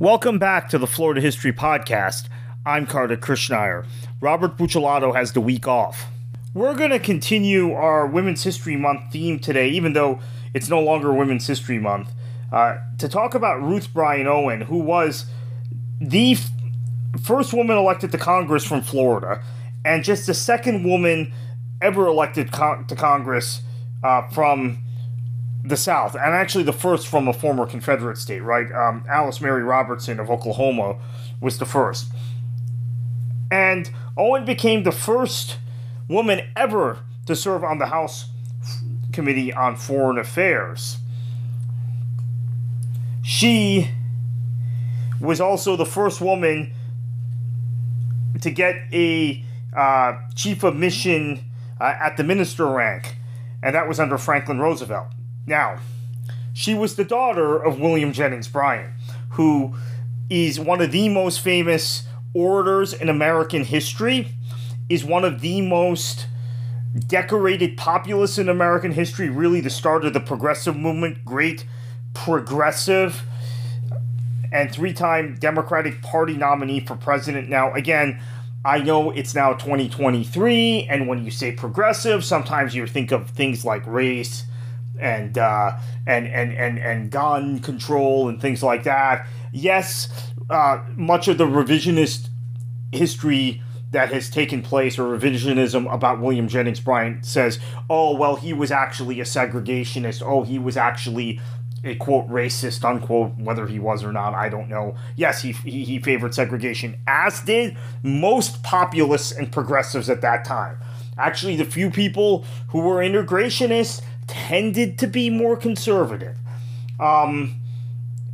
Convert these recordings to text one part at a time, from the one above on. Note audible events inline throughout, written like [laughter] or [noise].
Welcome back to the Florida History Podcast. I'm Carter Krishnaiyer. Robert Buccellato has the week off. We're going to continue our Women's History Month theme today, even though it's no longer Women's History Month, uh, to talk about Ruth Bryan Owen, who was the f- first woman elected to Congress from Florida, and just the second woman ever elected con- to Congress uh, from the South, and actually the first from a former Confederate state, right? Um, Alice Mary Robertson of Oklahoma was the first. And Owen became the first woman ever to serve on the House Committee on Foreign Affairs. She was also the first woman to get a uh, chief of mission uh, at the minister rank, and that was under Franklin Roosevelt. Now, she was the daughter of William Jennings Bryan, who is one of the most famous orators in American history, is one of the most decorated populists in American history, really the start of the progressive movement, great progressive and three time Democratic Party nominee for president. Now, again, I know it's now 2023, and when you say progressive, sometimes you think of things like race and uh, and and and and gun control and things like that. Yes, uh, much of the revisionist history that has taken place or revisionism about William Jennings Bryan says, oh well, he was actually a segregationist. Oh, he was actually a quote racist unquote whether he was or not i don't know yes he, he, he favored segregation as did most populists and progressives at that time actually the few people who were integrationists tended to be more conservative. Um,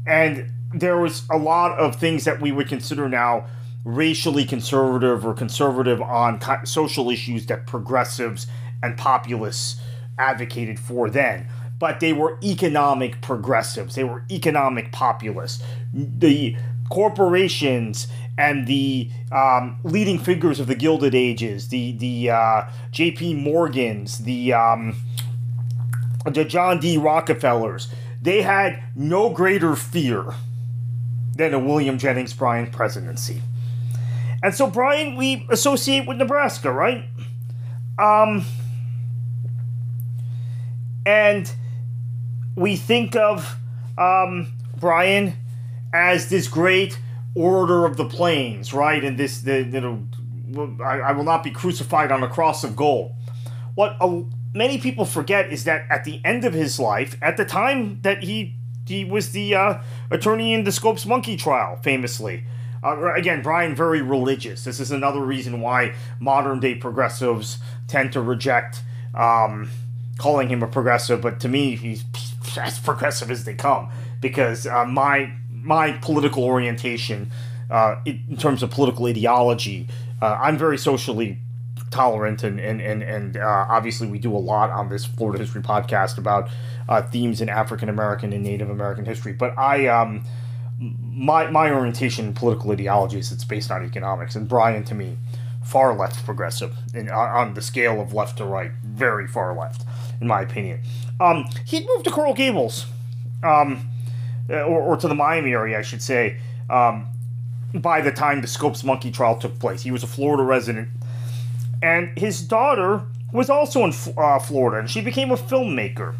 and there was a lot of things that we would consider now racially conservative or conservative on social issues that progressives and populists advocated for then. But they were economic progressives, they were economic populists. The corporations and the um, leading figures of the Gilded Ages, the the uh, J.P. Morgans, the um, the John D. Rockefellers, they had no greater fear than a William Jennings Bryan presidency. And so Bryan we associate with Nebraska, right? Um and we think of um, Bryan as this great orator of the plains, right? And this, the, you know, I, I will not be crucified on a cross of gold. What a many people forget is that at the end of his life, at the time that he he was the uh, attorney in the Scopes Monkey trial, famously. Uh, again, Bryan very religious. This is another reason why modern day progressives tend to reject um, calling him a progressive. But to me, he's [laughs] as progressive as they come because uh, my my political orientation, uh, in terms of political ideology, uh, I'm very socially tolerant and and and, and uh, obviously we do a lot on this Florida history podcast about uh, themes in African American and Native American history. But I um my my orientation in political ideology is it's based on economics, and Bryan to me far left progressive in, on the scale of left to right, very far left in my opinion. Um, he'd moved to Coral Gables, um, or, or to the Miami area, I should say. Um, by the time the Scopes Monkey trial took place, he was a Florida resident and his daughter was also in uh, Florida, and she became a filmmaker.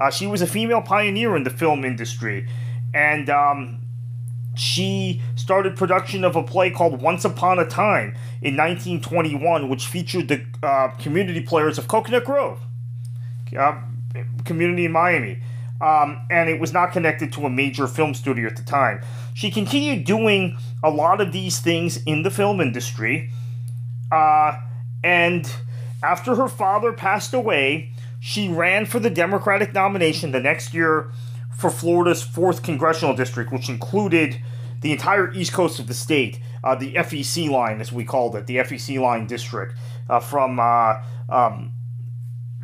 Uh, she was a female pioneer in the film industry, and um, she started production of a play called Once Upon a Time in 1921, which featured the uh, community players of Coconut Grove, uh, community in Miami. Um, and it was not connected to a major film studio at the time. She continued doing a lot of these things in the film industry. Uh, and after her father passed away, she ran for the Democratic nomination the next year for Florida's 4th congressional district, which included the entire east coast of the state, uh, the FEC line, as we called it, the FEC line district, uh, from uh, um,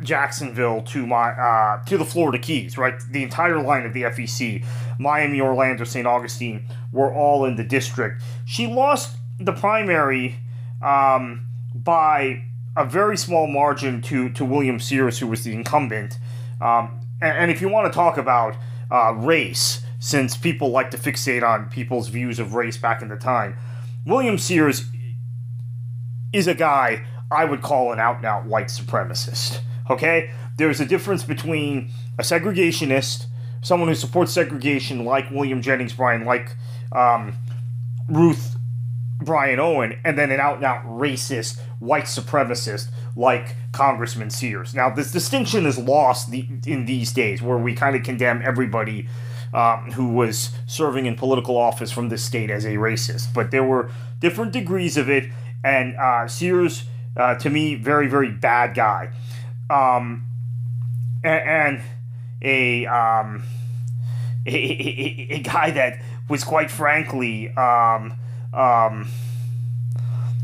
Jacksonville to my uh, to the Florida Keys, right? The entire line of the FEC, Miami, Orlando, St. Augustine, were all in the district. She lost the primary um, by a very small margin to, to William Sears, who was the incumbent. Um, and, and, if you want to talk about uh, race, since people like to fixate on people's views of race back in the time. William Sears is a guy I would call an out and out white supremacist. Okay? There's a difference between a segregationist, someone who supports segregation like William Jennings Bryan, like um, Ruth Bryan Owen, and then an out and out racist, white supremacist like Congressman Sears. Now, this distinction is lost in these days where we kind of condemn everybody um, who was serving in political office from this state as a racist. But there were different degrees of it, and uh, Sears, uh, to me, very, very bad guy. Um, and, and a, um, [laughs] a, a, a, guy that was quite frankly um, um,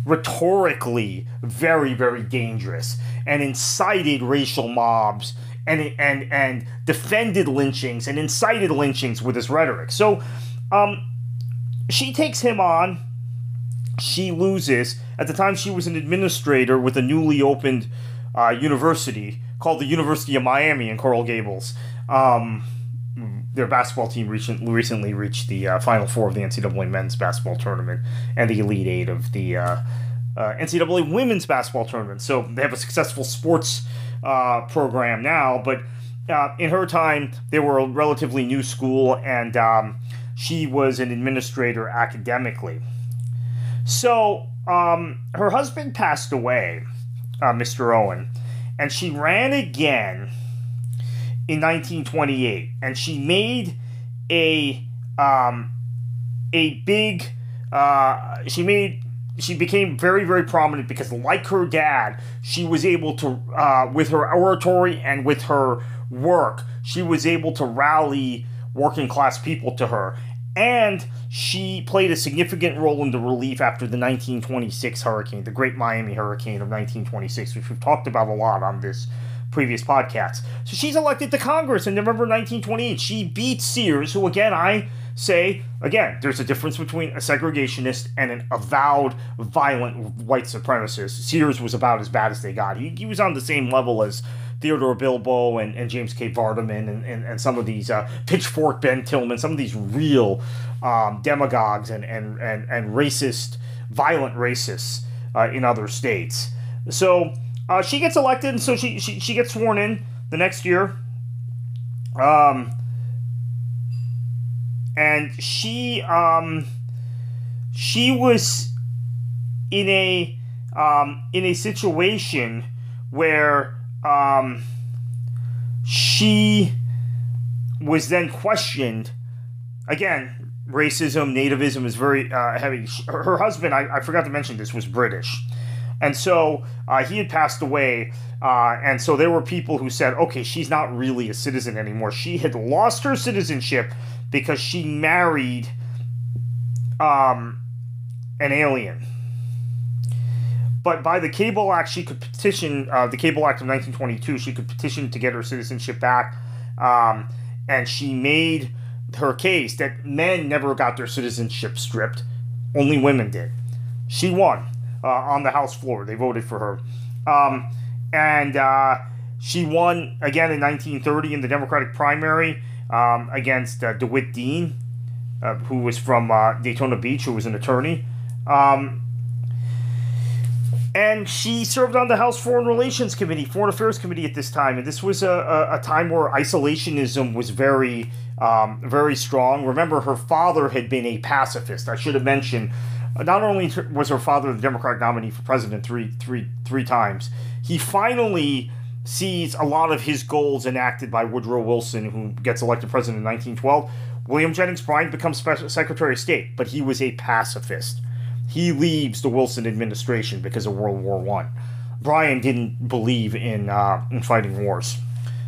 rhetorically very, very dangerous and incited racial mobs and and and defended lynchings and incited lynchings with his rhetoric. So, um, she takes him on. She loses. At the time, she was an administrator with a newly opened uh, university called the University of Miami in Coral Gables. Um, their basketball team recent, recently reached the uh, Final Four of the NCAA men's basketball tournament and the Elite Eight of the uh, uh, NCAA women's basketball tournament. So they have a successful sports uh, program now, but uh, in her time, they were a relatively new school, and um, she was an administrator academically. So um, her husband passed away, uh, Mr. Owen, and she ran again in 1928, and she made a um, a big. Uh, she made she became very very prominent because like her dad she was able to uh, with her oratory and with her work she was able to rally working class people to her and she played a significant role in the relief after the 1926 hurricane the great miami hurricane of 1926 which we've talked about a lot on this previous podcasts. So she's elected to congress in november 1928 she beats sears who again i say again there's a difference between a segregationist and an avowed violent white supremacist. Sears was about as bad as they got. He, he was on the same level as theodore bilbo and, and james k. Vardaman and, and, and some of these uh, pitchfork ben tillman some of these real um, demagogues and, and, and, and racist violent racists uh, in other states. So uh, she gets elected and so she, she, she gets sworn in the next year. Um, and she um, she was in a um, in a situation where um, she was then questioned. Again racism nativism is very uh, heavy. Her, her husband I, I forgot to mention this was british and so uh, he had passed away uh, and so there were people who said okay she's not really a citizen anymore she had lost her citizenship because she married um, an alien. But by the Cable Act, she could petition, uh, the Cable Act of 1922, she could petition to get her citizenship back. Um, and she made her case that men never got their citizenship stripped, only women did. She won uh, on the House floor. They voted for her. Um, and uh, she won again in 1930 in the Democratic primary um, against uh, DeWitt Dean, uh, who was from uh, Daytona Beach, who was an attorney. Um, and she served on the House Foreign Relations Committee, Foreign Affairs Committee at this time. And this was a, a, a time where isolationism was very, um, very strong. Remember, her father had been a pacifist. I should have mentioned. Uh, not only was her father the Democratic nominee for president three, three, three times, he finally sees a lot of his goals enacted by Woodrow Wilson, who gets elected president in 1912. William Jennings Bryan becomes Secretary of State, but he was a pacifist. He leaves the Wilson administration because of World War One. Bryan didn't believe in uh, in fighting wars,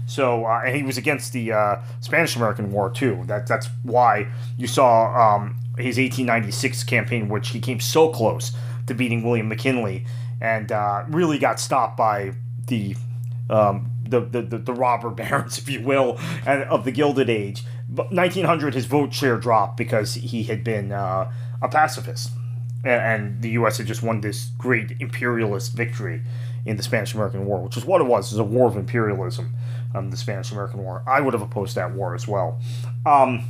so uh, and he was against the uh, Spanish American War too. That that's why you saw um, his 1896 campaign, which he came so close to beating William McKinley, and uh, really got stopped by the um, the, the, the, the robber [laughs] barons, if you will, and of the Gilded Age. But 1900, his vote share dropped because he had been uh, a pacifist, and, the U.S. had just won this great imperialist victory in the Spanish-American War, which is what it was. Was a war of imperialism, um, the Spanish-American War. I would have opposed that war as well. Um,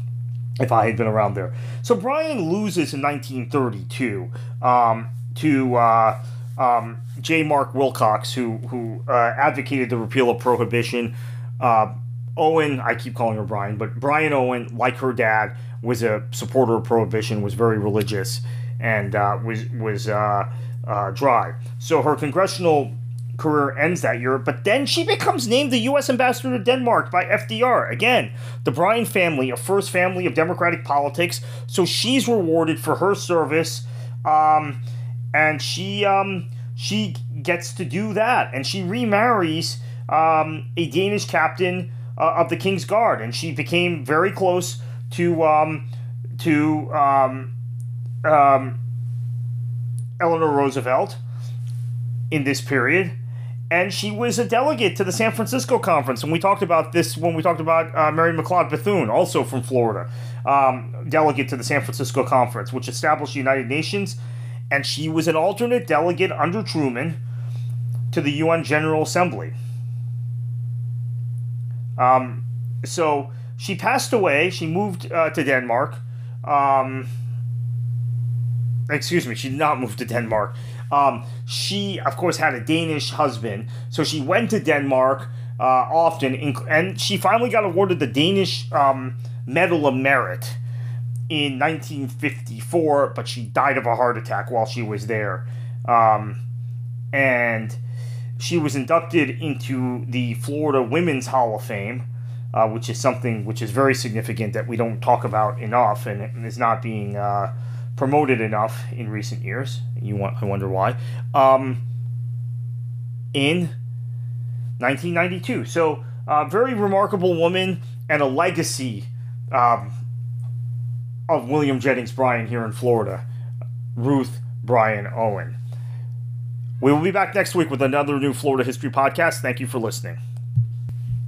if I had been around there. So Bryan loses in 1932 um, to uh, um, J. Mark Wilcox, who who uh, advocated the repeal of prohibition. Uh, Owen, I keep calling her Bryan, but Bryan Owen, like her dad, was a supporter of prohibition, was very religious, and uh, was was uh, uh, dry. So her congressional career ends that year, but then she becomes named the U.S. ambassador to Denmark by FDR. Again, the Bryan family, a first family of democratic politics, so she's rewarded for her service, um, and she um, she gets to do that, and she remarries um, a Danish captain uh, of the King's Guard, and she became very close to um, to um, um, Eleanor Roosevelt in this period and she was a delegate to the San Francisco conference. And we talked about this when we talked about uh, Mary McLeod Bethune, also from Florida, um, delegate to the San Francisco conference, which established the United Nations. And she was an alternate delegate under Truman to the UN General Assembly. Um, so she passed away. She moved uh, to Denmark. Um, excuse me, she did not move to Denmark. Um, she, of course, had a Danish husband, so she went to Denmark uh, often, and she finally got awarded the Danish um, Medal of Merit in 1954, but she died of a heart attack while she was there. Um, and she was inducted into the Florida Women's Hall of Fame, uh, which is something which is very significant that we don't talk about enough and is not being uh, promoted enough in recent years. You want, I wonder why. Um, in 1992, so a uh, very remarkable woman and a legacy um, of William Jennings Bryan here in Florida, Ruth Bryan Owen. We will be back next week with another new Florida History podcast. Thank you for listening.